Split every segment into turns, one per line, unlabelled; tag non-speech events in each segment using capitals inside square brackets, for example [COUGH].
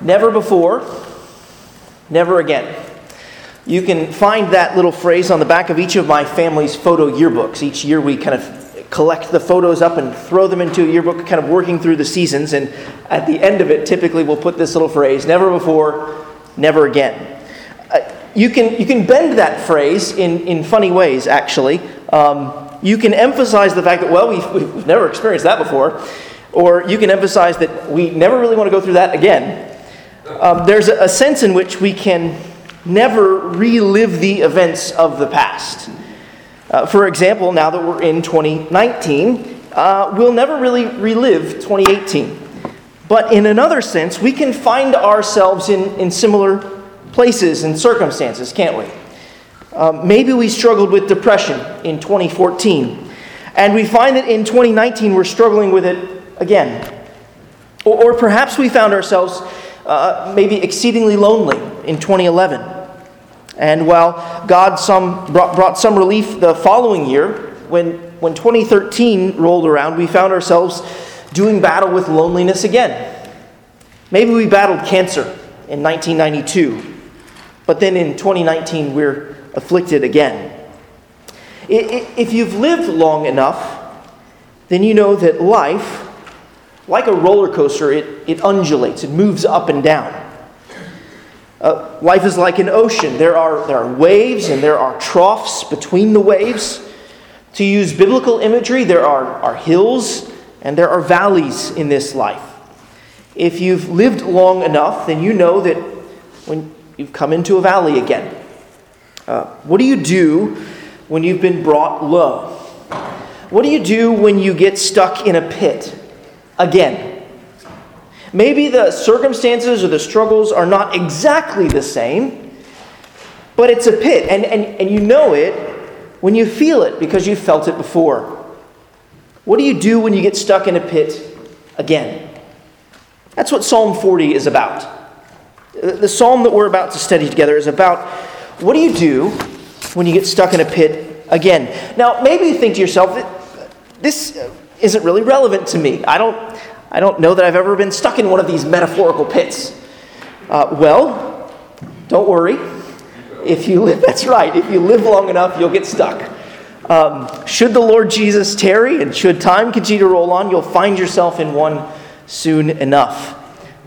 Never before, never again. You can find that little phrase on the back of each of my family's photo yearbooks. Each year we kind of collect the photos up and throw them into a yearbook, kind of working through the seasons. And at the end of it, typically we'll put this little phrase never before, never again. Uh, you, can, you can bend that phrase in, in funny ways, actually. Um, you can emphasize the fact that, well, we've, we've never experienced that before. Or you can emphasize that we never really want to go through that again. Um, there's a, sense in which we can never relive the events of the past. Uh, for example, now that we're in 2019, uh, we'll never really relive 2018. But in another sense, we can find ourselves in, in similar places and circumstances, can't we? Um, maybe we struggled with depression in 2014, and we find that in 2019 we're struggling with it again. Or, or perhaps we found ourselves uh, maybe exceedingly lonely in 2011. And while God some, brought, brought some relief the following year, when, when 2013 rolled around, we found ourselves doing battle with loneliness again. Maybe we battled cancer in 1992, but then in 2019 we're afflicted again. If you've lived long enough, then you know that life like a roller coaster, it, it undulates, it moves up and down. Uh, life is like an ocean. There are, there are waves and there are troughs between the waves. To use biblical imagery, there are, are hills and there are valleys in this life. If you've lived long enough, then you know that when you've come into a valley again. Uh, what do you do when you've been brought low? What do you do when you get stuck in a pit? Again. Maybe the circumstances or the struggles are not exactly the same, but it's a pit, and, and, and you know it when you feel it because you felt it before. What do you do when you get stuck in a pit again? That's what Psalm 40 is about. The psalm that we're about to study together is about what do you do when you get stuck in a pit again? Now, maybe you think to yourself, this isn't really relevant to me. I don't, I don't know that I've ever been stuck in one of these metaphorical pits. Uh, well, don't worry. If you live, [LAUGHS] that's right. If you live long enough, you'll get stuck. Um, should the Lord Jesus tarry and should time continue to roll on, you'll find yourself in one soon enough.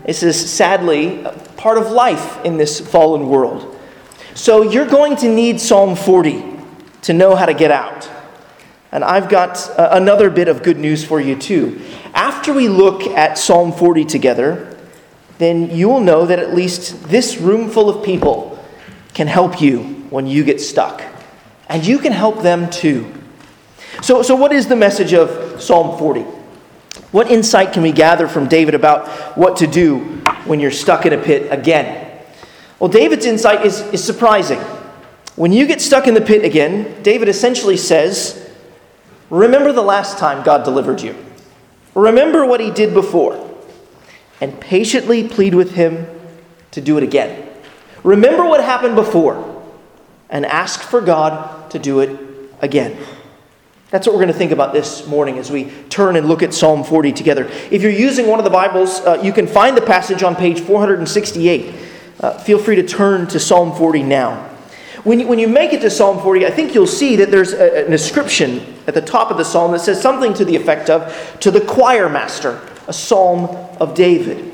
This is sadly part of life in this fallen world. So you're going to need Psalm 40 to know how to get out. And I've got uh, another bit of good news for you, too. After we look at Psalm 40 together, then you will know that at least this room full of people can help you when you get stuck. And you can help them too. So, so what is the message of Psalm 40? What insight can we gather from David about what to do when you're stuck in a pit again? Well, David's insight is, is surprising. When you get stuck in the pit again, David essentially says, Remember the last time God delivered you. Remember what He did before. And patiently plead with Him to do it again. Remember what happened before and ask for God to do it again. That's what we're going to think about this morning as we turn and look at Psalm 40 together. If you're using one of the Bibles, uh, you can find the passage on page 468. Uh, feel free to turn to Psalm 40 now. When you, when you make it to Psalm 40, I think you'll see that there's a, an inscription at the top of the psalm that says something to the effect of, to the choir master, a psalm of David.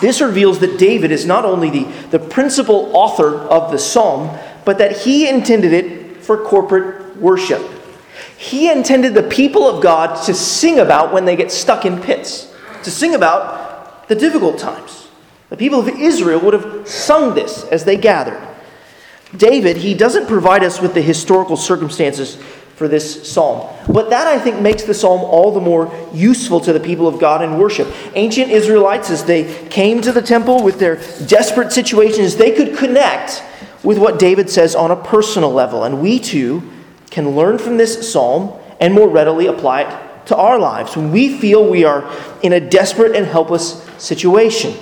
This reveals that David is not only the, the principal author of the psalm, but that he intended it for corporate worship. He intended the people of God to sing about when they get stuck in pits, to sing about the difficult times. The people of Israel would have sung this as they gathered. David, he doesn't provide us with the historical circumstances for this psalm. But that, I think, makes the psalm all the more useful to the people of God in worship. Ancient Israelites, as they came to the temple with their desperate situations, they could connect with what David says on a personal level. And we too can learn from this psalm and more readily apply it to our lives when we feel we are in a desperate and helpless situation.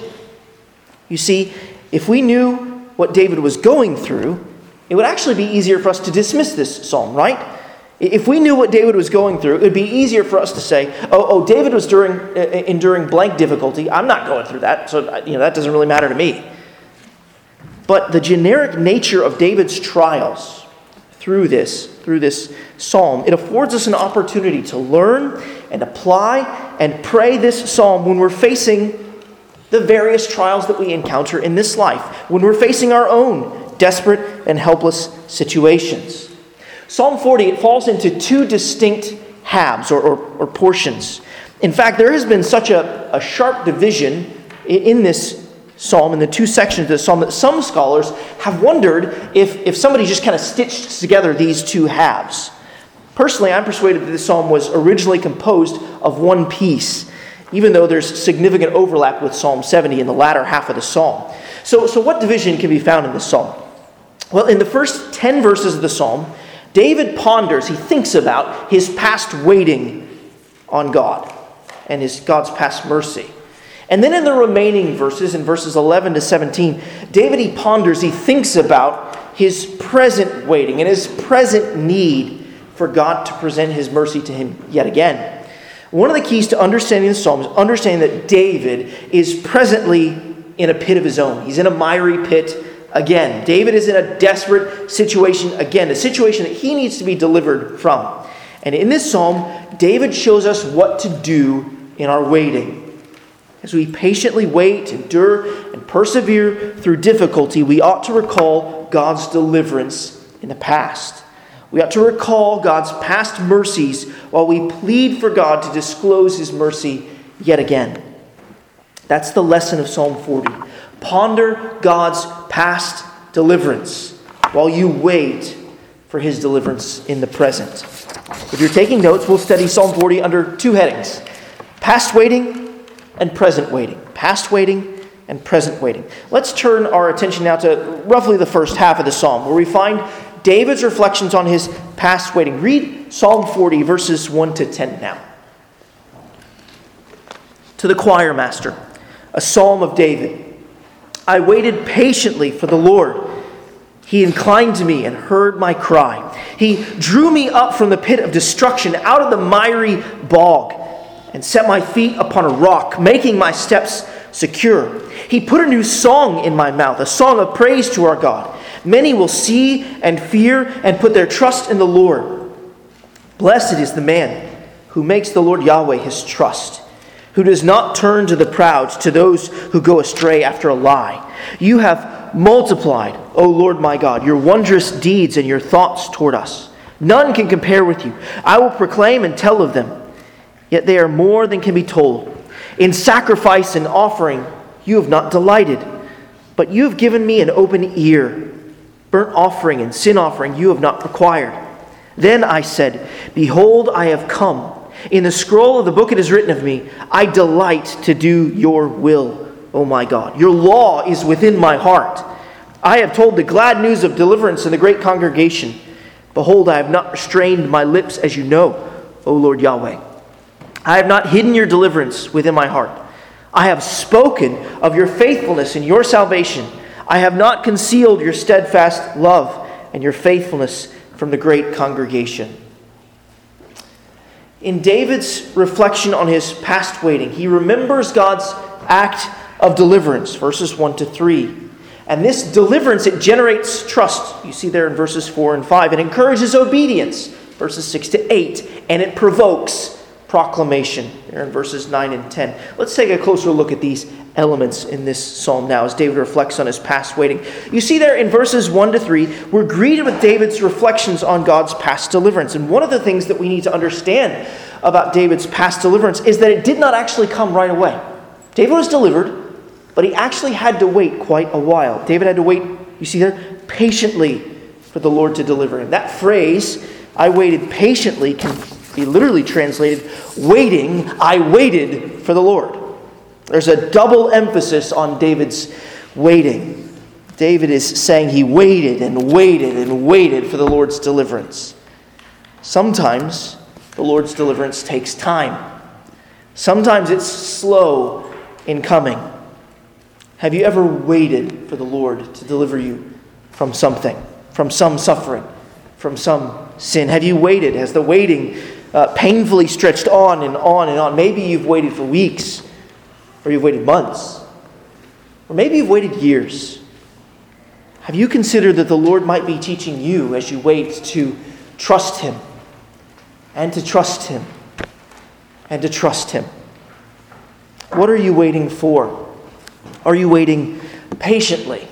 You see, if we knew what David was going through, it would actually be easier for us to dismiss this psalm, right? If we knew what David was going through, it would be easier for us to say, oh, oh David was during, uh, enduring blank difficulty. I'm not going through that, so you know, that doesn't really matter to me. But the generic nature of David's trials through this, through this psalm, it affords us an opportunity to learn and apply and pray this psalm when we're facing the various trials that we encounter in this life, when we're facing our own desperate and helpless situations. Psalm 40, it falls into two distinct halves or, or, or portions. In fact, there has been such a, a sharp division in this psalm, in the two sections of the psalm, that some scholars have wondered if, if somebody just kind of stitched together these two halves. Personally, I'm persuaded that this psalm was originally composed of one piece, even though there's significant overlap with Psalm 70 in the latter half of the psalm. So, so what division can be found in this psalm? Well, in the first 10 verses of the psalm, David ponders, he thinks about his past waiting on God and his God's past mercy. And then in the remaining verses, in verses 11 to 17, David he ponders, he thinks about his present waiting and his present need for God to present his mercy to him yet again. One of the keys to understanding the psalm is understanding that David is presently in a pit of his own. He's in a miry pit again. David is in a desperate situation again, a situation that he needs to be delivered from. And in this psalm, David shows us what to do in our waiting. As we patiently wait, endure, and persevere through difficulty, we ought to recall God's deliverance in the past. We ought to recall God's past mercies while we plead for God to disclose his mercy yet again. That's the lesson of Psalm 40. Ponder God's past deliverance while you wait for his deliverance in the present. If you're taking notes, we'll study Psalm 40 under two headings past waiting and present waiting. Past waiting and present waiting. Let's turn our attention now to roughly the first half of the psalm, where we find David's reflections on his past waiting. Read Psalm 40, verses 1 to 10 now. To the choir master, a psalm of David. I waited patiently for the Lord. He inclined to me and heard my cry. He drew me up from the pit of destruction, out of the miry bog, and set my feet upon a rock, making my steps secure. He put a new song in my mouth, a song of praise to our God. Many will see and fear and put their trust in the Lord. Blessed is the man who makes the Lord Yahweh his trust who does not turn to the proud, to those who go astray after a lie. You have multiplied, O Lord my God, your wondrous deeds and your thoughts toward us. None can compare with you. I will proclaim and tell of them, yet they are more than can be told. In sacrifice and offering, you have not delighted, but you have given me an open ear. Burnt offering and sin offering you have not required. Then I said, Behold, I have come. In the scroll of the book it is written of me, I delight to do your will, O my God. Your law is within my heart. I have told the glad news of deliverance in the great congregation. Behold, I have not restrained my lips, as you know, O Lord Yahweh. I have not hidden your deliverance within my heart. I have spoken of your faithfulness and your salvation. I have not concealed your steadfast love and your faithfulness from the great congregation. In David's reflection on his past waiting, he remembers God's act of deliverance, verses 1 to 3. And this deliverance, it generates trust. You see there in verses 4 and 5. It encourages obedience, verses 6 to 8. And it provokes proclamation, there in verses 9 and 10. Let's take a closer look at these elements in this psalm now as David reflects on his past waiting. You see there in verses 1 to 3, we're greeted with David's reflections on God's past deliverance. And one of the things that we need to understand about David's past deliverance is that it did not actually come right away. David was delivered, but he actually had to wait quite a while. David had to wait, you see there, patiently for the Lord to deliver him. That phrase, I waited patiently, can be literally translated, waiting, I waited for the Lord. There's a double emphasis on David's waiting. David is saying he waited and waited and waited for the Lord's deliverance. Sometimes the Lord's deliverance takes time. Sometimes it's slow in coming. Have you ever waited for the Lord to deliver you from something, from some suffering, from some sin? Have you waited? Has the waiting uh, painfully stretched on and on and on? Maybe you've waited for weeks, or you've waited months, or maybe you've waited years. Have you considered that the Lord might be teaching you as you wait to trust Him and to trust Him and to trust Him? What are you waiting for? Are you waiting patiently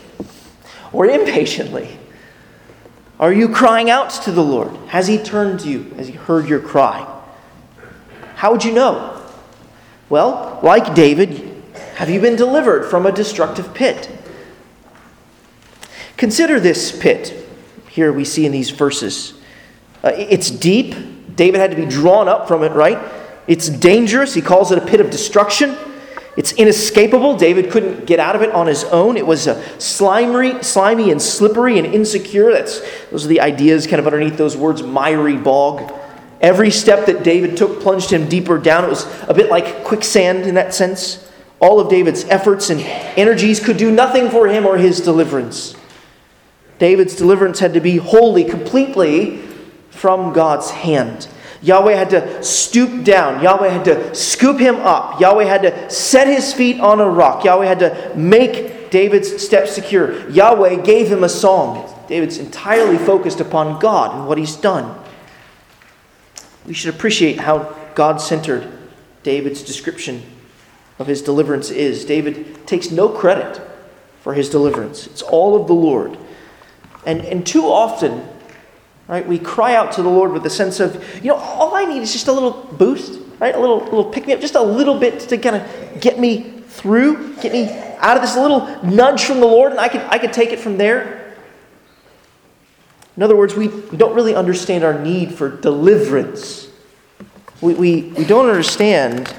or impatiently? Are you crying out to the Lord? Has He turned to you? Has He heard your cry? How would you know? Well, like David, have you been delivered from a destructive pit? Consider this pit. Here we see in these verses. Uh, it's deep. David had to be drawn up from it, right? It's dangerous. He calls it a pit of destruction. It's inescapable. David couldn't get out of it on his own. It was a slimy, slimy and slippery and insecure. That's, those are the ideas kind of underneath those words miry bog. Every step that David took plunged him deeper down. It was a bit like quicksand in that sense. All of David's efforts and energies could do nothing for him or his deliverance. David's deliverance had to be wholly, completely from God's hand. Yahweh had to stoop down. Yahweh had to scoop him up. Yahweh had to set his feet on a rock. Yahweh had to make David's steps secure. Yahweh gave him a song. David's entirely focused upon God and what he's done. We should appreciate how God centered David's description of his deliverance is. David takes no credit for his deliverance, it's all of the Lord. And, and too often, right, we cry out to the Lord with a sense of, you know, all I need is just a little boost, right? A little, little pick me up, just a little bit to kind of get me through, get me out of this little nudge from the Lord, and I could, I could take it from there. In other words, we, don't really understand our need for deliverance. We, we, we don't understand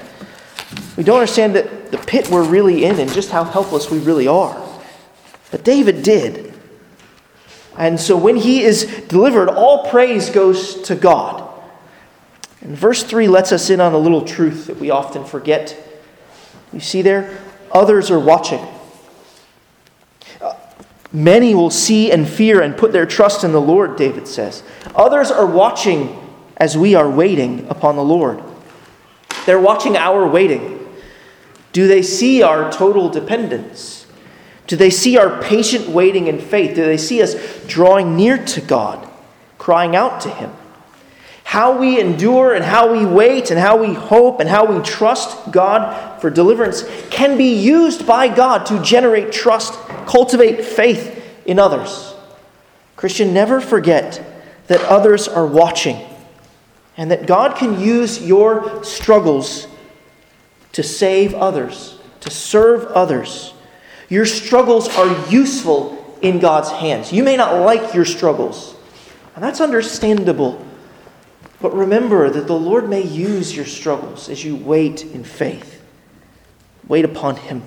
we don't understand that the pit we're really in and just how helpless we really are. But David did. And so when he is delivered, all praise goes to God. And verse 3 lets us in on a little truth that we often forget. You see there? Others are watching. Uh, many will see and fear and put their trust in the Lord, David says. Others are watching as we are waiting upon the Lord. They're watching our waiting. Do they see our total dependence? Do they see our patient waiting in faith? Do they see us drawing near to God, crying out to Him? How we endure and how we wait and how we hope and how we trust God for deliverance can be used by God to generate trust, cultivate faith in others. Christian, never forget that others are watching and that God can use your struggles to save others, to serve others. Your struggles are useful in God's hands. You may not like your struggles, and that's understandable. But remember that the Lord may use your struggles as you wait in faith. Wait upon Him.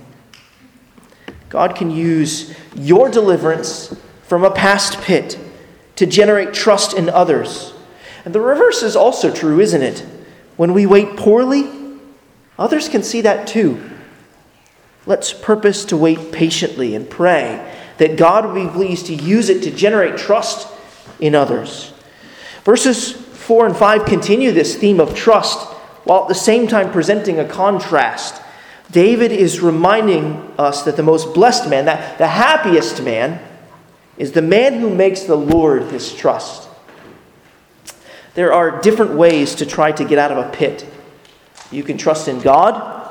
God can use your deliverance from a past pit to generate trust in others and the reverse is also true, isn't it? When we wait poorly, others can see that too. Let's purpose to wait patiently and pray that God will be pleased to use it to generate trust in others. Verses 4 and 5 continue this theme of trust while at the same time presenting a contrast. David is reminding us that the most blessed man, that the happiest man, is the man who makes the Lord his trust. There are different ways to try to get out of a pit. You can trust in God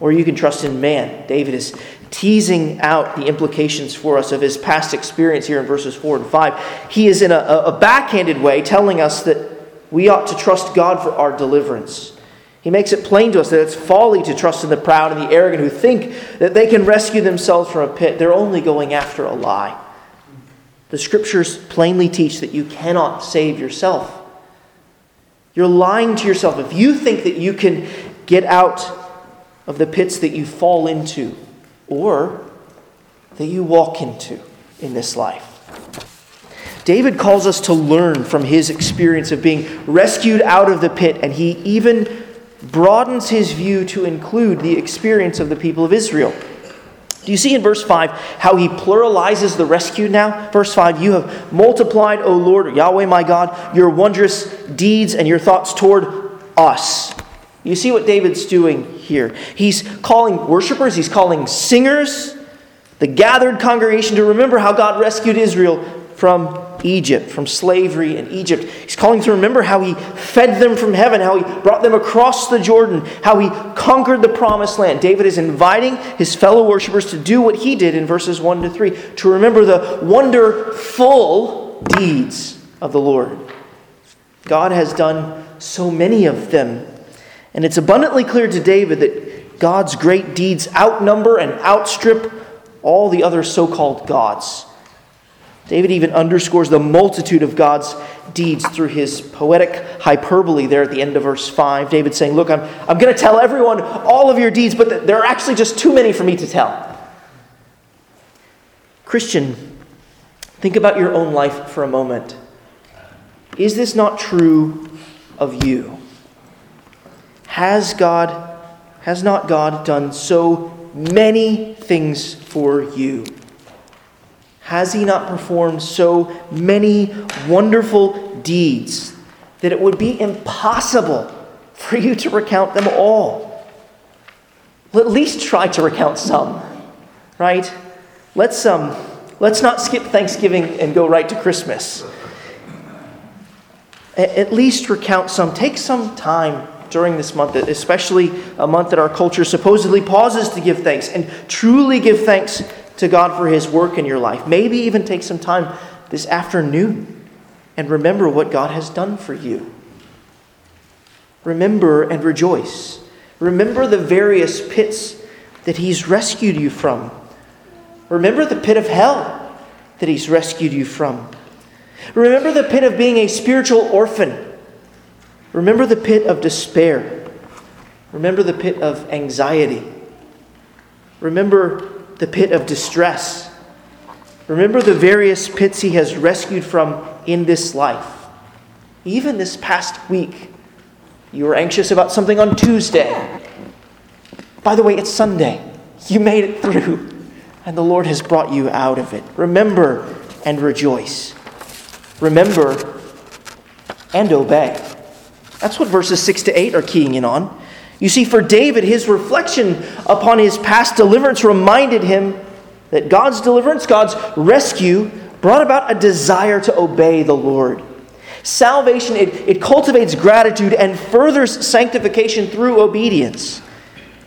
or you can trust in man. David is teasing out the implications for us of his past experience here in verses 4 and 5. He is in a, a backhanded way telling us that we ought to trust God for our deliverance. He makes it plain to us that it's folly to trust in the proud and the arrogant who think that they can rescue themselves from a pit. They're only going after a lie. The scriptures plainly teach that you cannot save yourself. You're lying to yourself if you think that you can get out of the pits that you fall into or that you walk into in this life. David calls us to learn from his experience of being rescued out of the pit, and he even broadens his view to include the experience of the people of Israel. Do you see in verse 5 how he pluralizes the rescue now? Verse 5 You have multiplied, O Lord, Yahweh my God, your wondrous deeds and your thoughts toward us. You see what David's doing here. He's calling worshipers, he's calling singers, the gathered congregation to remember how God rescued Israel from Egypt, from slavery in Egypt. He's calling to remember how he fed them from heaven, how he brought them across the Jordan, how he conquered the promised land. David is inviting his fellow worshipers to do what he did in verses 1 to 3, to remember the wonderful deeds of the Lord. God has done so many of them. And it's abundantly clear to David that God's great deeds outnumber and outstrip all the other so called gods. David even underscores the multitude of God's deeds through his poetic hyperbole there at the end of verse 5. David saying, Look, I'm, I'm going to tell everyone all of your deeds, but there are actually just too many for me to tell. Christian, think about your own life for a moment. Is this not true of you? Has God, has not God done so many things for you? Has he not performed so many wonderful deeds that it would be impossible for you to recount them all? Well, at least try to recount some, right? Let's, um, let's not skip Thanksgiving and go right to Christmas. At least recount some. Take some time during this month, especially a month that our culture supposedly pauses to give thanks, and truly give thanks to God for His work in your life. Maybe even take some time this afternoon and remember what God has done for you. Remember and rejoice. Remember the various pits that He's rescued you from. Remember the pit of hell that He's rescued you from. Remember the pit of being a spiritual orphan. Remember the pit of despair. Remember the pit of anxiety. Remember the pit of distress. Remember the various pits he has rescued from in this life. Even this past week, you were anxious about something on Tuesday. By the way, it's Sunday. You made it through, and the Lord has brought you out of it. Remember and rejoice. Remember and obey. That's what verses 6 to 8 are keying in on. You see, for David, his reflection upon his past deliverance reminded him that God's deliverance, God's rescue, brought about a desire to obey the Lord. Salvation, it, it cultivates gratitude and furthers sanctification through obedience.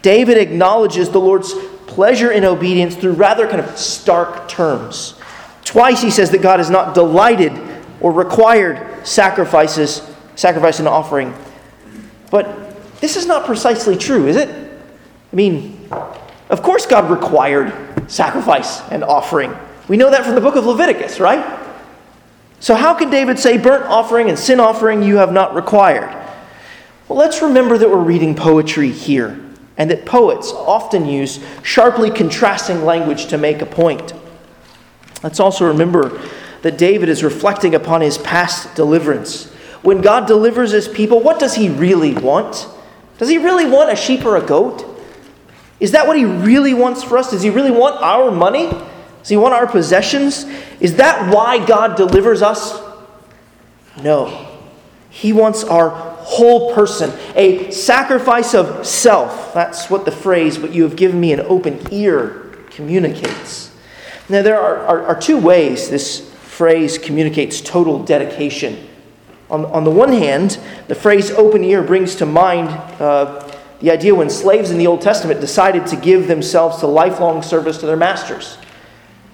David acknowledges the Lord's pleasure in obedience through rather kind of stark terms. Twice he says that God has not delighted or required sacrifices, sacrifice and offering. But this is not precisely true, is it? I mean, of course, God required sacrifice and offering. We know that from the book of Leviticus, right? So, how can David say, burnt offering and sin offering you have not required? Well, let's remember that we're reading poetry here, and that poets often use sharply contrasting language to make a point. Let's also remember that David is reflecting upon his past deliverance. When God delivers his people, what does he really want? Does he really want a sheep or a goat? Is that what he really wants for us? Does he really want our money? Does he want our possessions? Is that why God delivers us? No. He wants our whole person, a sacrifice of self. That's what the phrase, but you have given me an open ear, communicates. Now, there are, are, are two ways this phrase communicates total dedication on, on the one hand, the phrase open ear brings to mind uh, the idea when slaves in the Old Testament decided to give themselves to lifelong service to their masters.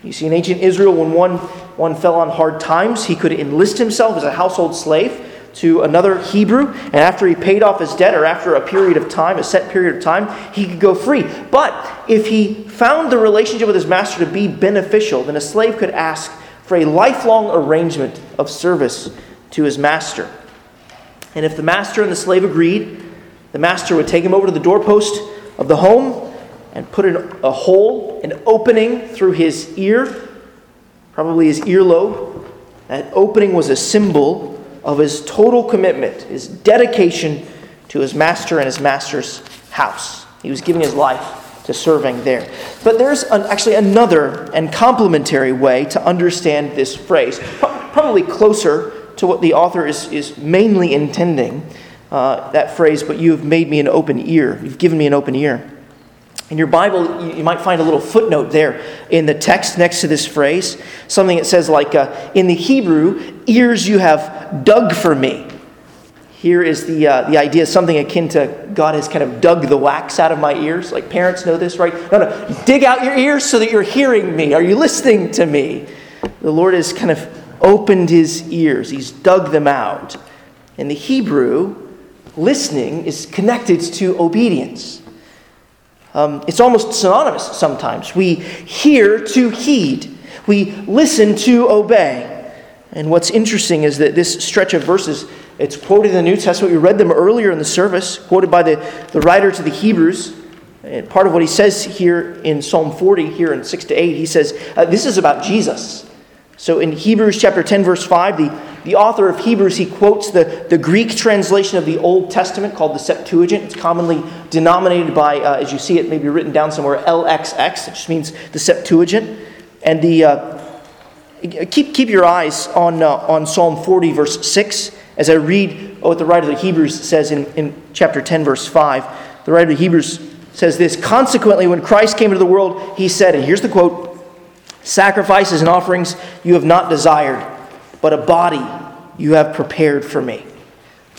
You see, in ancient Israel, when one, one fell on hard times, he could enlist himself as a household slave to another Hebrew, and after he paid off his debt, or after a period of time, a set period of time, he could go free. But if he found the relationship with his master to be beneficial, then a slave could ask for a lifelong arrangement of service to his master. And if the master and the slave agreed, the master would take him over to the doorpost of the home and put a hole, an opening through his ear, probably his earlobe. That opening was a symbol of his total commitment, his dedication to his master and his master's house. He was giving his life to serving there. But there's an, actually another and complementary way to understand this phrase, probably closer to what the author is, is mainly intending. Uh, that phrase, but you have made me an open ear. You've given me an open ear. In your Bible, you, you might find a little footnote there in the text next to this phrase, something that says, like, uh, in the Hebrew, ears you have dug for me. Here is the, uh, the idea, something akin to God has kind of dug the wax out of my ears. Like parents know this, right? No, no. Dig out your ears so that you're hearing me. Are you listening to me? The Lord is kind of opened his ears, he's dug them out. In the Hebrew, listening is connected to obedience. Um, it's almost synonymous sometimes. We hear to heed, we listen to obey. And what's interesting is that this stretch of verses it's quoted in the New Testament. We read them earlier in the service, quoted by the, the writer to the Hebrews. And part of what he says here in Psalm 40, here in 6 to 8, he says, uh, This is about Jesus. So in Hebrews chapter 10, verse 5, the, the author of Hebrews, he quotes the, the Greek translation of the Old Testament called the Septuagint. It's commonly denominated by, uh, as you see it maybe written down somewhere, LXX, which means the Septuagint. And the, uh, keep, keep your eyes on, uh, on Psalm 40, verse 6. As I read what the writer of the Hebrews says in, in chapter 10, verse 5, the writer of Hebrews says this Consequently, when Christ came into the world, he said, and here's the quote Sacrifices and offerings you have not desired, but a body you have prepared for me.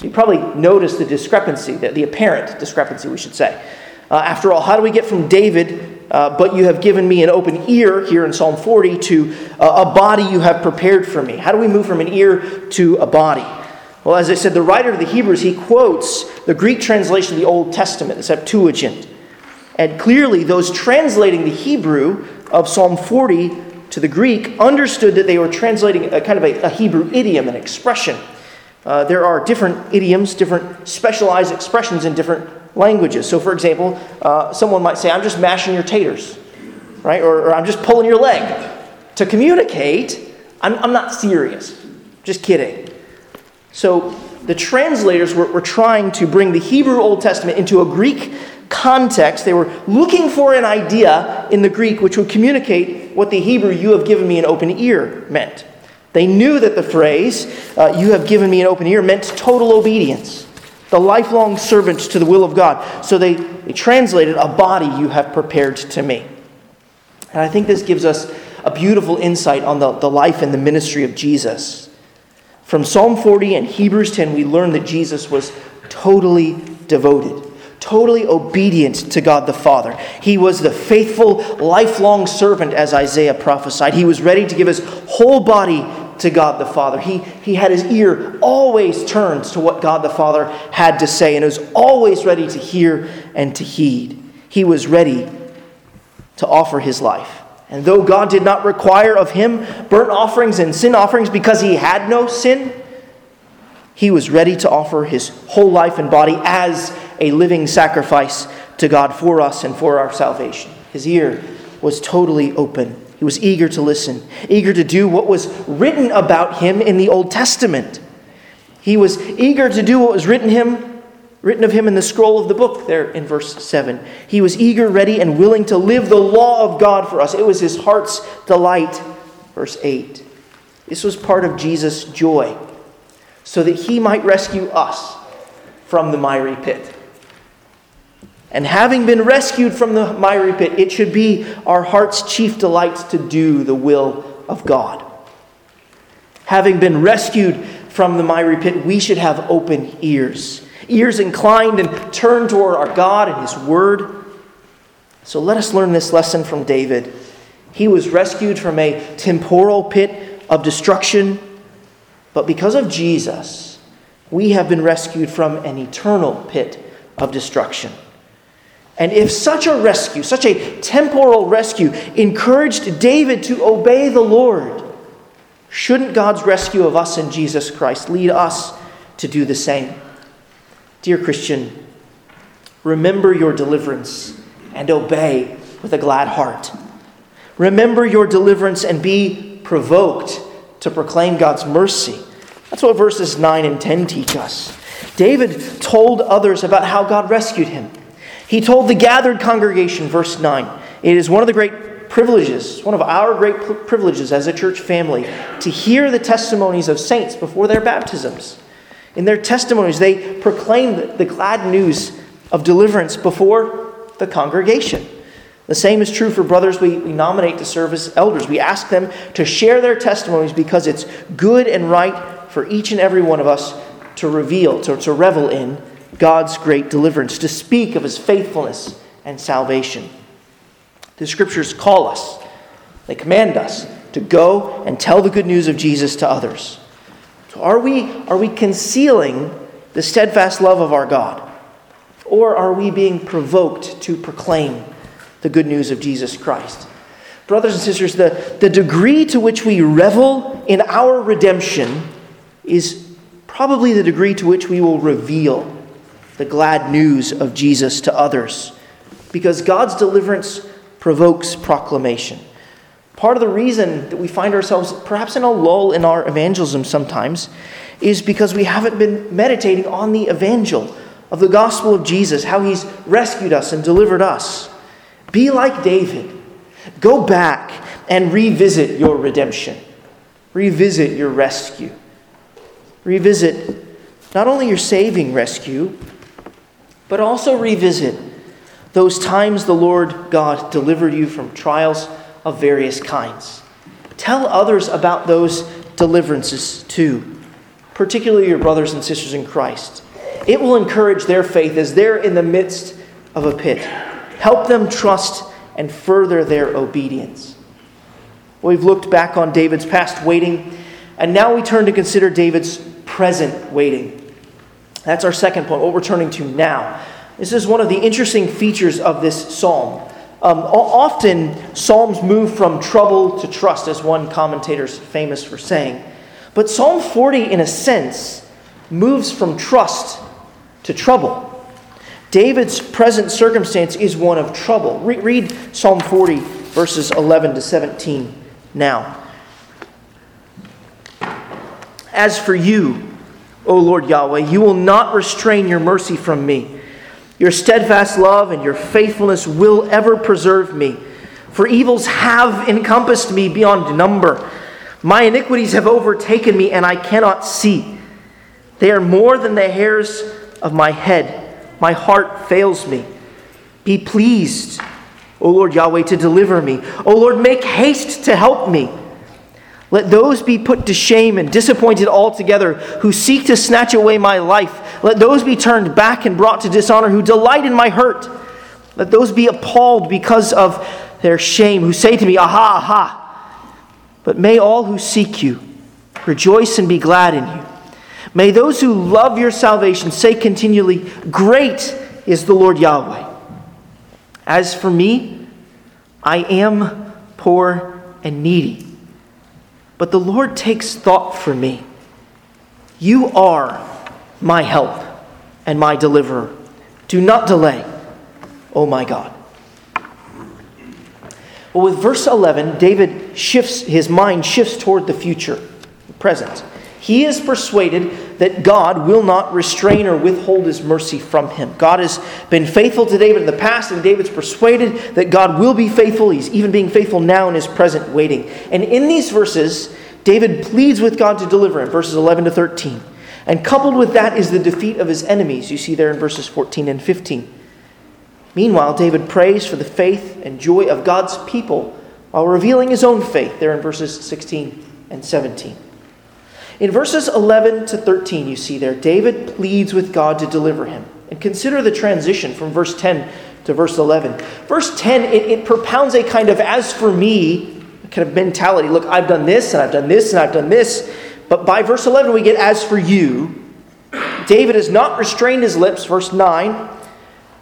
You probably noticed the discrepancy, the, the apparent discrepancy, we should say. Uh, after all, how do we get from David, uh, but you have given me an open ear here in Psalm 40, to uh, a body you have prepared for me? How do we move from an ear to a body? Well, as I said, the writer of the Hebrews, he quotes the Greek translation of the Old Testament, the Septuagint. And clearly, those translating the Hebrew of Psalm 40 to the Greek understood that they were translating a kind of a, a Hebrew idiom, an expression. Uh, there are different idioms, different specialized expressions in different languages. So, for example, uh, someone might say, I'm just mashing your taters, right? Or, or I'm just pulling your leg. To communicate, I'm, I'm not serious, just kidding. So the translators were, were trying to bring the Hebrew Old Testament into a Greek context. They were looking for an idea in the Greek which would communicate what the Hebrew, you have given me an open ear, meant. They knew that the phrase, uh, you have given me an open ear, meant total obedience, the lifelong servant to the will of God. So they, they translated, a body you have prepared to me. And I think this gives us a beautiful insight on the, the life and the ministry of Jesus. From Psalm 40 and Hebrews 10, we learn that Jesus was totally devoted, totally obedient to God the Father. He was the faithful, lifelong servant, as Isaiah prophesied. He was ready to give his whole body to God the Father. He, he had his ear always turned to what God the Father had to say and was always ready to hear and to heed. He was ready to offer his life. And though God did not require of him burnt offerings and sin offerings because he had no sin, he was ready to offer his whole life and body as a living sacrifice to God for us and for our salvation. His ear was totally open. He was eager to listen, eager to do what was written about him in the Old Testament. He was eager to do what was written him written of him in the scroll of the book there in verse 7. He was eager, ready, and willing to live the law of God for us. It was his heart's delight. Verse 8. This was part of Jesus' joy, so that he might rescue us from the miry pit. And having been rescued from the miry pit, it should be our heart's chief delight to do the will of God. Having been rescued from the miry pit, we should have open ears ears inclined and turned toward our God and His Word. So let us learn this lesson from David. He was rescued from a temporal pit of destruction, but because of Jesus, we have been rescued from an eternal pit of destruction. And if such a rescue, such a temporal rescue, encouraged David to obey the Lord, shouldn't God's rescue of us in Jesus Christ lead us to do the same? Dear Christian, remember your deliverance and obey with a glad heart. Remember your deliverance and be provoked to proclaim God's mercy. That's what verses 9 and 10 teach us. David told others about how God rescued him. He told the gathered congregation, verse 9, it is one of the great privileges, one of our great privileges as a church family, to hear the testimonies of saints before their baptisms. In their testimonies, they proclaim the glad news of deliverance before the congregation. The same is true for brothers we, we nominate to serve as elders. We ask them to share their testimonies because it's good and right for each and every one of us to reveal, to, to revel in God's great deliverance, to speak of his faithfulness and salvation. The scriptures call us, they command us to go and tell the good news of Jesus to others. So are we, are we concealing the steadfast love of our God? Or are we being provoked to proclaim the good news of Jesus Christ. Brothers and sisters, the, the degree to which we revel in our redemption is probably the degree to which we will reveal the glad news of Jesus to others. Because God's deliverance provokes proclamation. Part of the reason that we find ourselves perhaps in a lull in our evangelism sometimes is because we haven't been meditating on the evangel of the gospel of Jesus, how he's rescued us and delivered us. Be like David. Go back and revisit your redemption, revisit your rescue, revisit not only your saving rescue, but also revisit those times the Lord God delivered you from trials of various kinds. Tell others about those deliverances too, particularly your brothers and sisters in Christ. It will encourage their faith as they're in the midst of a pit. Help them trust and further their obedience. We've looked back on David's past waiting, and now we turn to consider David's present waiting. That's our second point, what we're turning to now. This is one of the interesting features of this psalm. Um, often, psalms move from trouble to trust, as one commentator is famous for saying. But Psalm 40, in a sense, moves from trust to trouble. David's present circumstance is one of trouble. Re- read Psalm 40, verses 11 to 17 now. As for you, O Lord Yahweh, you will not restrain your mercy from me. Your steadfast love and your faithfulness will ever preserve me. For evils have encompassed me beyond number. My iniquities have overtaken me, and I cannot see. They are more than the hairs of my head. My heart fails me. Be pleased, O Lord Yahweh, to deliver me. O Lord, make haste to help me. Let those be put to shame and disappointed altogether who seek to snatch away my life. Let those be turned back and brought to dishonor who delight in my hurt. Let those be appalled because of their shame who say to me, Aha, aha. But may all who seek you rejoice and be glad in you. May those who love your salvation say continually, Great is the Lord Yahweh. As for me, I am poor and needy. But the Lord takes thought for me. You are my help and my deliverer. Do not delay, oh my God. Well, with verse 11, David shifts, his mind shifts toward the future, the present. He is persuaded that God will not restrain or withhold his mercy from him. God has been faithful to David in the past, and David's persuaded that God will be faithful. He's even being faithful now in his present waiting. And in these verses, David pleads with God to deliver him, verses 11 to 13. And coupled with that is the defeat of his enemies, you see there in verses 14 and 15. Meanwhile, David prays for the faith and joy of God's people while revealing his own faith there in verses 16 and 17. In verses 11 to 13, you see there, David pleads with God to deliver him. And consider the transition from verse 10 to verse 11. Verse 10, it, it propounds a kind of as for me kind of mentality. Look, I've done this, and I've done this, and I've done this. But by verse 11, we get as for you. David has not restrained his lips, verse 9.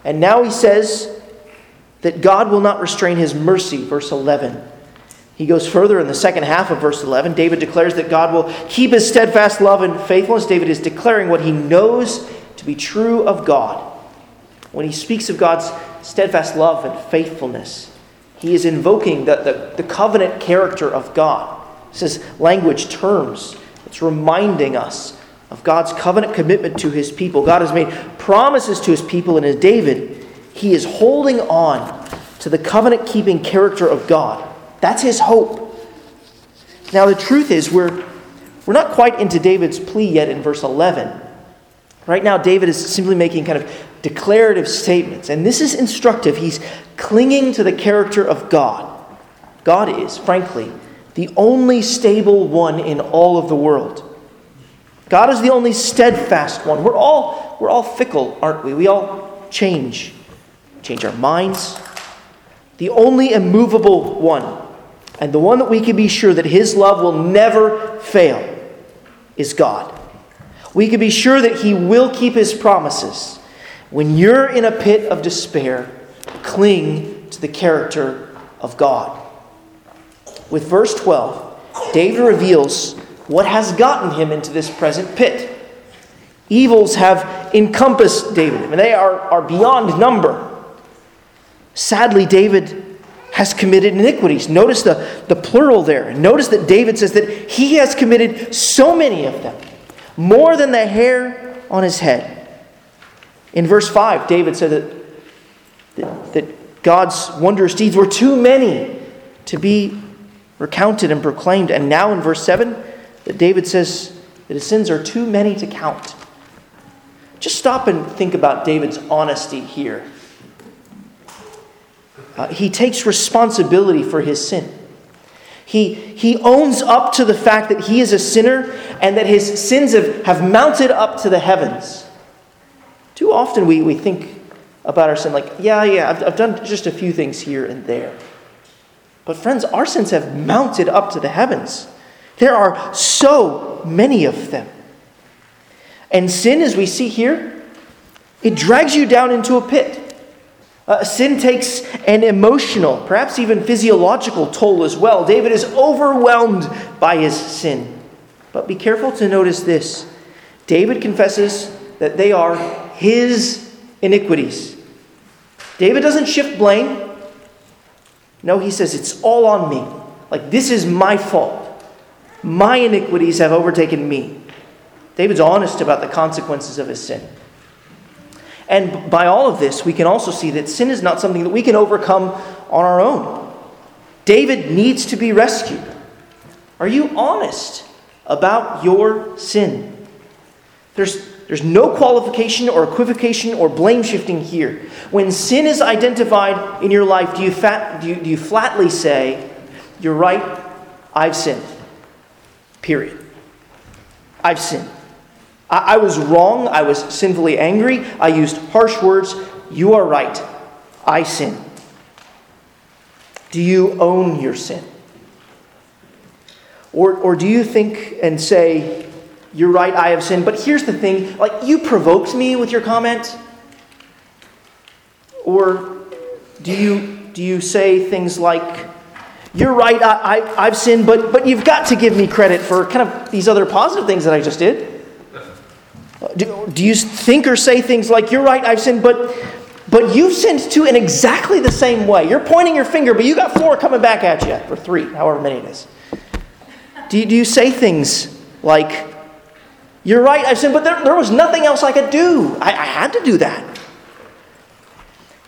And now he says that God will not restrain his mercy, verse 11. He goes further in the second half of verse 11. David declares that God will keep his steadfast love and faithfulness. David is declaring what he knows to be true of God. When he speaks of God's steadfast love and faithfulness, he is invoking the, the, the covenant character of God. This is language terms. It's reminding us of God's covenant commitment to his people. God has made promises to his people, and as David, He is holding on to the covenant keeping character of God. That's his hope. Now, the truth is, we're, we're not quite into David's plea yet in verse 11. Right now, David is simply making kind of declarative statements. And this is instructive. He's clinging to the character of God. God is, frankly, the only stable one in all of the world. God is the only steadfast one. We're all, we're all fickle, aren't we? We all change, change our minds. The only immovable one, and the one that we can be sure that his love will never fail, is God. We can be sure that he will keep his promises. When you're in a pit of despair, cling to the character of God. With verse 12, David reveals what has gotten him into this present pit. Evils have encompassed David, and they are, are beyond number. Sadly, David has committed iniquities. Notice the, the plural there. Notice that David says that he has committed so many of them, more than the hair on his head. In verse 5, David said that, that God's wondrous deeds were too many to be recounted and proclaimed. And now in verse 7, that David says that his sins are too many to count. Just stop and think about David's honesty here. Uh, he takes responsibility for his sin. He, he owns up to the fact that he is a sinner and that his sins have, have mounted up to the heavens. Too often we, we think about our sin like, yeah, yeah, I've, I've done just a few things here and there. But, friends, our sins have mounted up to the heavens. There are so many of them. And sin, as we see here, it drags you down into a pit. Uh, sin takes an emotional, perhaps even physiological toll as well. David is overwhelmed by his sin. But be careful to notice this David confesses that they are his iniquities. David doesn't shift blame. No, he says, it's all on me. Like, this is my fault. My iniquities have overtaken me. David's honest about the consequences of his sin. And by all of this, we can also see that sin is not something that we can overcome on our own. David needs to be rescued. Are you honest about your sin? There's there's no qualification or equivocation or blame shifting here. When sin is identified in your life, do you, fat, do you, do you flatly say, You're right, I've sinned? Period. I've sinned. I, I was wrong. I was sinfully angry. I used harsh words. You are right. I sin. Do you own your sin? Or, or do you think and say, you're right, I have sinned. But here's the thing like, you provoked me with your comment. Or do you, do you say things like, You're right, I, I, I've sinned, but, but you've got to give me credit for kind of these other positive things that I just did? Do, do you think or say things like, You're right, I've sinned, but, but you've sinned too in exactly the same way? You're pointing your finger, but you got four coming back at you, or three, however many it is. Do you, do you say things like, you're right, I've sinned, but there, there was nothing else I could do. I, I had to do that.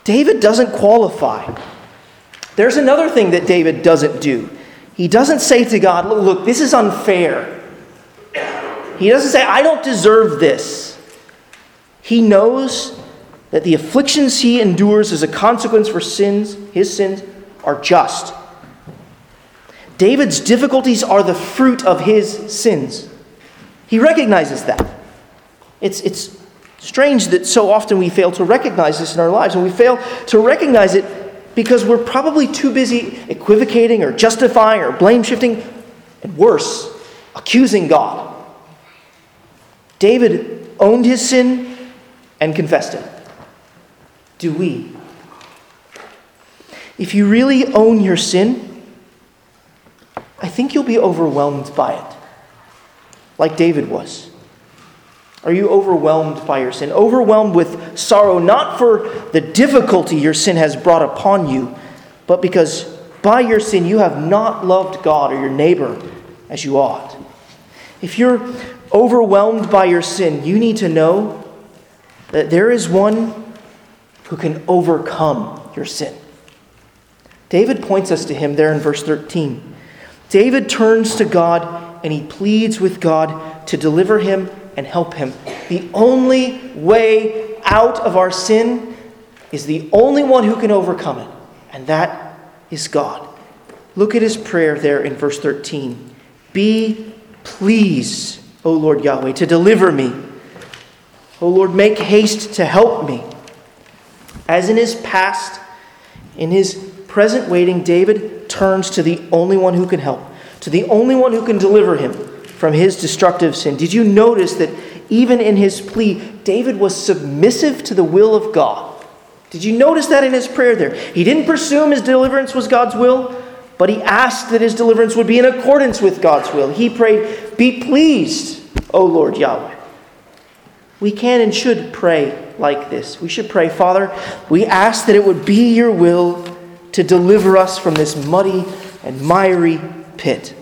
David doesn't qualify. There's another thing that David doesn't do. He doesn't say to God, look, look, this is unfair. He doesn't say, I don't deserve this. He knows that the afflictions he endures as a consequence for sins, his sins, are just. David's difficulties are the fruit of his sins. He recognizes that. It's, it's strange that so often we fail to recognize this in our lives, and we fail to recognize it because we're probably too busy equivocating or justifying or blame shifting, and worse, accusing God. David owned his sin and confessed it. Do we? If you really own your sin, I think you'll be overwhelmed by it like David was? Are you overwhelmed by your sin? Overwhelmed with sorrow, not for the difficulty your sin has brought upon you, but because by your sin you have not loved God or your neighbor as you ought. If you're overwhelmed by your sin, you need to know that there is one who can overcome your sin. David points us to him there in verse 13. David turns to God and he pleads with God to deliver him and help him. The only way out of our sin is the only one who can overcome it, and that is God. Look at his prayer there in verse 13. Be pleased, O Lord Yahweh, to deliver me. O Lord, make haste to help me. As in his past, in his present waiting, David turns to the only one who can help, to the only one who can deliver him from his destructive sin. Did you notice that even in his plea, David was submissive to the will of God? Did you notice that in his prayer there? He didn't presume his deliverance was God's will, but he asked that his deliverance would be in accordance with God's will. He prayed, Be pleased, O Lord Yahweh. We can and should pray like this. We should pray, Father, we ask that it would be your will to deliver us from this muddy and miry pit.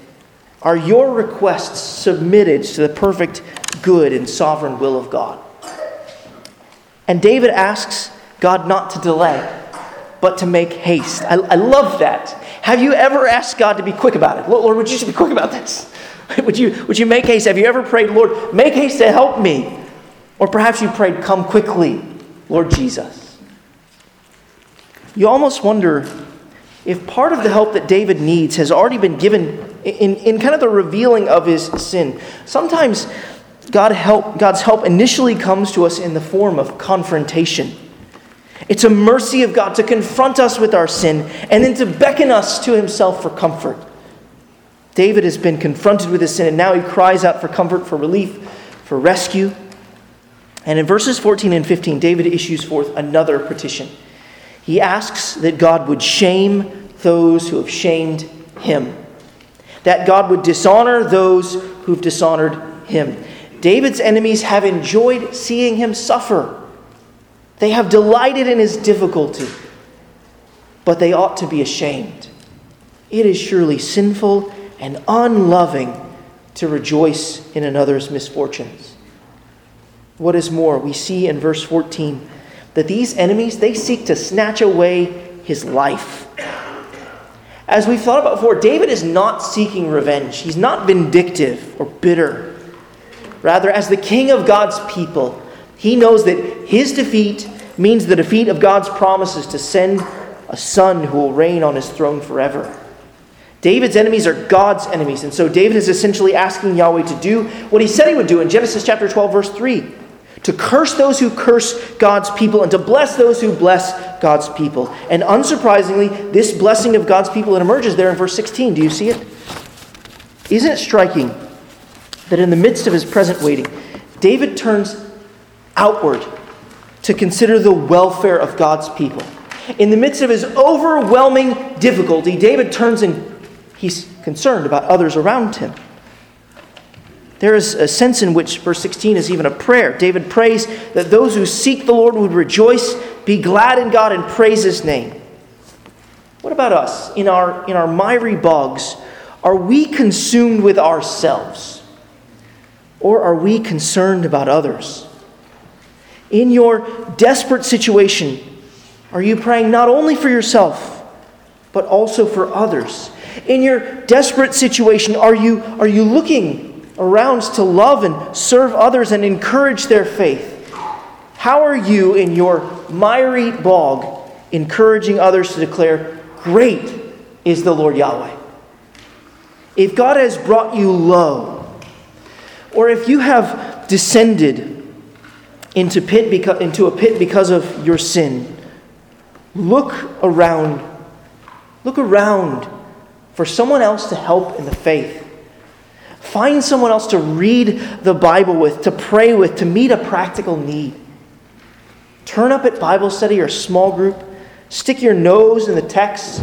Are your requests submitted to the perfect, good, and sovereign will of God? And David asks God not to delay, but to make haste. I, I love that. Have you ever asked God to be quick about it? Lord, would you just be quick about this? [LAUGHS] Would you, would you make haste? Have you ever prayed, Lord, make haste to help me? Or perhaps you prayed, come quickly, Lord Jesus. You almost wonder if part of the help that David needs has already been given in, in kind of the revealing of his sin. Sometimes God help, God's help initially comes to us in the form of confrontation. It's a mercy of God to confront us with our sin and then to beckon us to himself for comfort. David has been confronted with his sin and now he cries out for comfort, for relief, for rescue. And in verses 14 and 15, David issues forth another petition. He asks that God would shame those who have shamed him, that God would dishonor those who've dishonored him. David's enemies have enjoyed seeing him suffer. They have delighted in his difficulty, but they ought to be ashamed. It is surely sinful and unloving to rejoice in another's misfortunes. What is more, we see in verse 14 that these enemies, they seek to snatch away his life. As we've thought about before, David is not seeking revenge. He's not vindictive or bitter. Rather, as the king of God's people, he knows that his defeat means the defeat of God's promises to send a son who will reign on his throne forever. David's enemies are God's enemies, and so David is essentially asking Yahweh to do what he said he would do in Genesis chapter 12, verse 3 to curse those who curse God's people and to bless those who bless God's people. And unsurprisingly, this blessing of God's people it emerges there in verse 16. Do you see it? Isn't it striking that in the midst of his present waiting, David turns outward to consider the welfare of God's people. In the midst of his overwhelming difficulty, David turns and he's concerned about others around him. There is a sense in which verse 16 is even a prayer. David prays that those who seek the Lord would rejoice, be glad in God, and praise his name. What about us? In our, in our miry bogs, are we consumed with ourselves? Or are we concerned about others? In your desperate situation, are you praying not only for yourself, but also for others? In your desperate situation, are you, are you looking around to love and serve others and encourage their faith? How are you in your miry bog encouraging others to declare, Great is the Lord Yahweh? If God has brought you low, or if you have descended into, pit beca- into a pit because of your sin, look around. Look around for someone else to help in the faith. Find someone else to read the Bible with, to pray with, to meet a practical need. Turn up at Bible study or small group. Stick your nose in the text.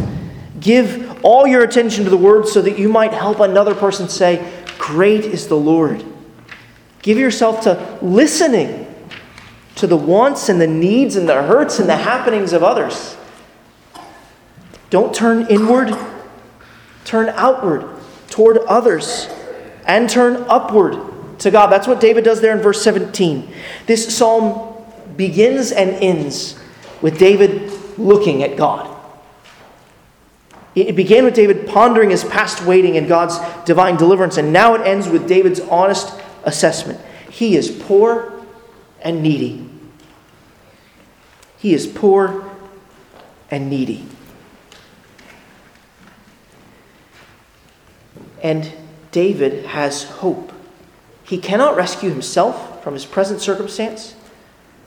Give all your attention to the Word so that you might help another person say, Great is the Lord. Give yourself to listening to the wants and the needs and the hurts and the happenings of others. Don't turn inward, turn outward toward others and turn upward to God. That's what David does there in verse 17. This psalm begins and ends with David looking at God. It began with David pondering his past waiting and God's divine deliverance, and now it ends with David's honest assessment. He is poor and needy. He is poor and needy. And David has hope. He cannot rescue himself from his present circumstance,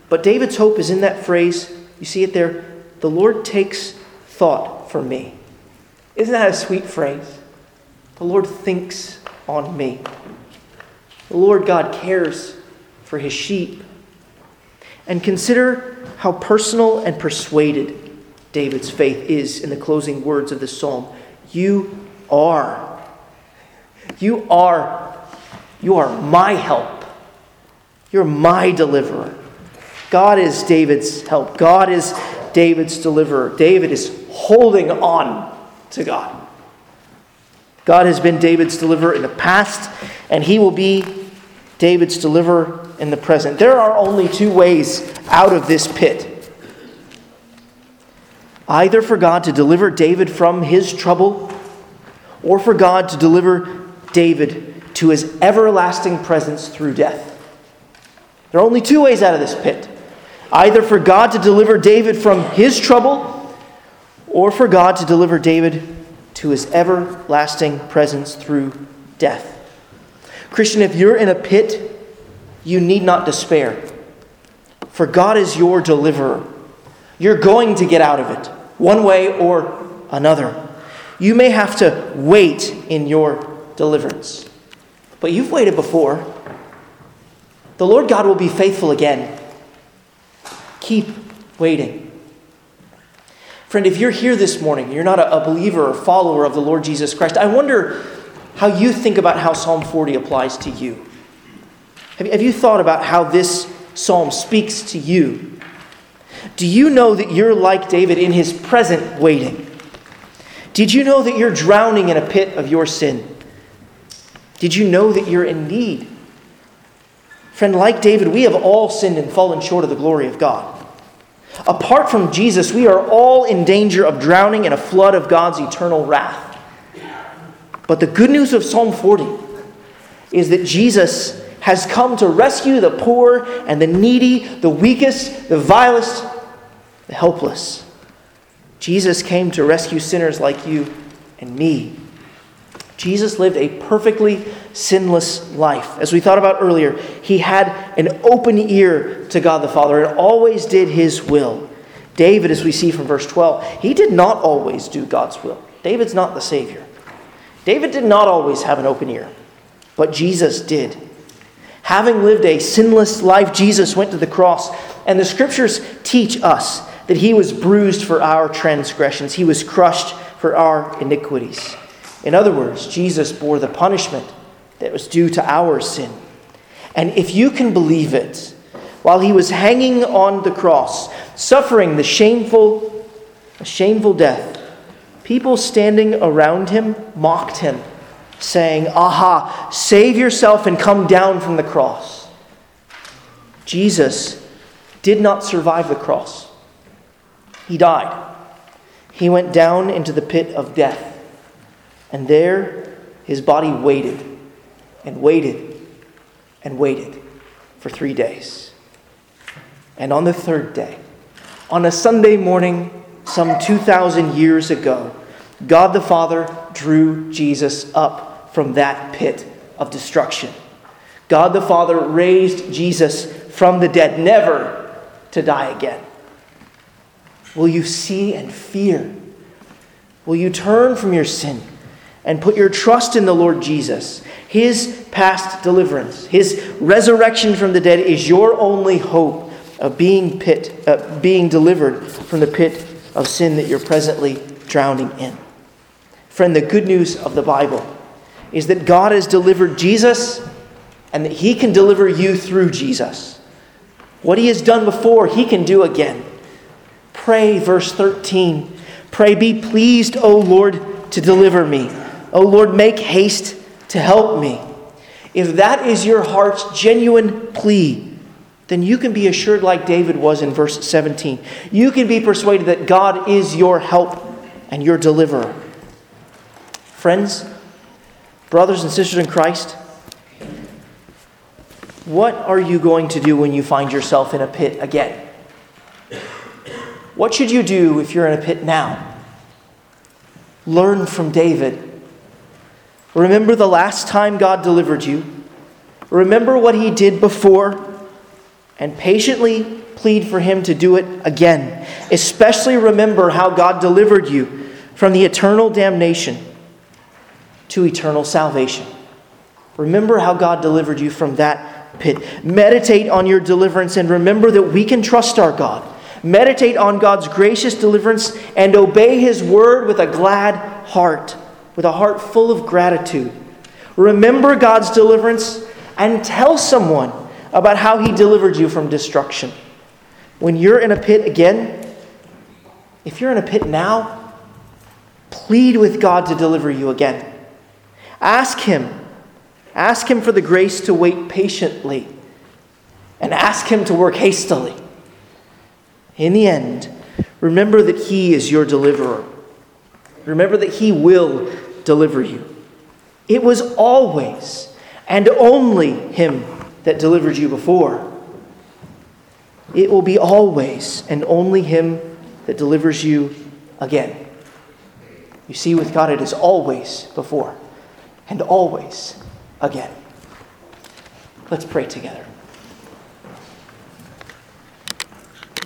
but David's hope is in that phrase. You see it there the Lord takes thought for me. Isn't that a sweet phrase? The Lord thinks on me. The Lord God cares for his sheep. And consider how personal and persuaded David's faith is in the closing words of the psalm. You are. You are. You are my help. You're my deliverer. God is David's help. God is David's deliverer. David is holding on to God. God has been David's deliverer in the past, and he will be David's deliverer in the present. There are only two ways out of this pit either for God to deliver David from his trouble, or for God to deliver David to his everlasting presence through death. There are only two ways out of this pit either for God to deliver David from his trouble, or for God to deliver David to his everlasting presence through death. Christian, if you're in a pit, you need not despair, for God is your deliverer. You're going to get out of it, one way or another. You may have to wait in your deliverance, but you've waited before. The Lord God will be faithful again. Keep waiting. Friend, if you're here this morning, you're not a, believer or follower of the Lord Jesus Christ, I wonder how you think about how Psalm 40 applies to you. Have, you thought about how this psalm speaks to you? Do you know that you're like David in his present waiting? Did you know that you're drowning in a pit of your sin? Did you know that you're in need? Friend, like David, we have all sinned and fallen short of the glory of God. Apart from Jesus, we are all in danger of drowning in a flood of God's eternal wrath. But the good news of Psalm 40 is that Jesus has come to rescue the poor and the needy, the weakest, the vilest, the helpless. Jesus came to rescue sinners like you and me. Jesus lived a perfectly sinless life. As we thought about earlier, he had an open ear to God the Father and always did his will. David, as we see from verse 12, he did not always do God's will. David's not the Savior. David did not always have an open ear, but Jesus did. Having lived a sinless life, Jesus went to the cross, and the scriptures teach us that he was bruised for our transgressions, he was crushed for our iniquities. In other words, Jesus bore the punishment that was due to our sin. And if you can believe it, while he was hanging on the cross, suffering the shameful, shameful death, people standing around him mocked him, saying, Aha, save yourself and come down from the cross. Jesus did not survive the cross. He died. He went down into the pit of death. And there his body waited and waited and waited for three days. And on the third day, on a Sunday morning some 2,000 years ago, God the Father drew Jesus up from that pit of destruction. God the Father raised Jesus from the dead, never to die again. Will you see and fear? Will you turn from your sin? And put your trust in the Lord Jesus. His past deliverance, his resurrection from the dead is your only hope of being pit, uh, being delivered from the pit of sin that you're presently drowning in. Friend, the good news of the Bible is that God has delivered Jesus and that he can deliver you through Jesus. What he has done before, he can do again. Pray, verse 13. Pray, be pleased, O Lord, to deliver me. O Lord, make haste to help me. If that is your heart's genuine plea, then you can be assured, like David was in verse 17. You can be persuaded that God is your help and your deliverer. Friends, brothers and sisters in Christ, what are you going to do when you find yourself in a pit again? What should you do if you're in a pit now? Learn from David. Remember the last time God delivered you. Remember what he did before and patiently plead for him to do it again. Especially remember how God delivered you from the eternal damnation to eternal salvation. Remember how God delivered you from that pit. Meditate on your deliverance and remember that we can trust our God. Meditate on God's gracious deliverance and obey his word with a glad heart, with a heart full of gratitude. Remember God's deliverance and tell someone about how he delivered you from destruction. When you're in a pit again, if you're in a pit now, plead with God to deliver you again. Ask Him. Ask Him for the grace to wait patiently and ask Him to work hastily. In the end, remember that He is your deliverer. Remember that He will deliver you. It was always and only Him that delivered you before. It will be always and only Him that delivers you again. You see, with God, it is always before and always again. Let's pray together.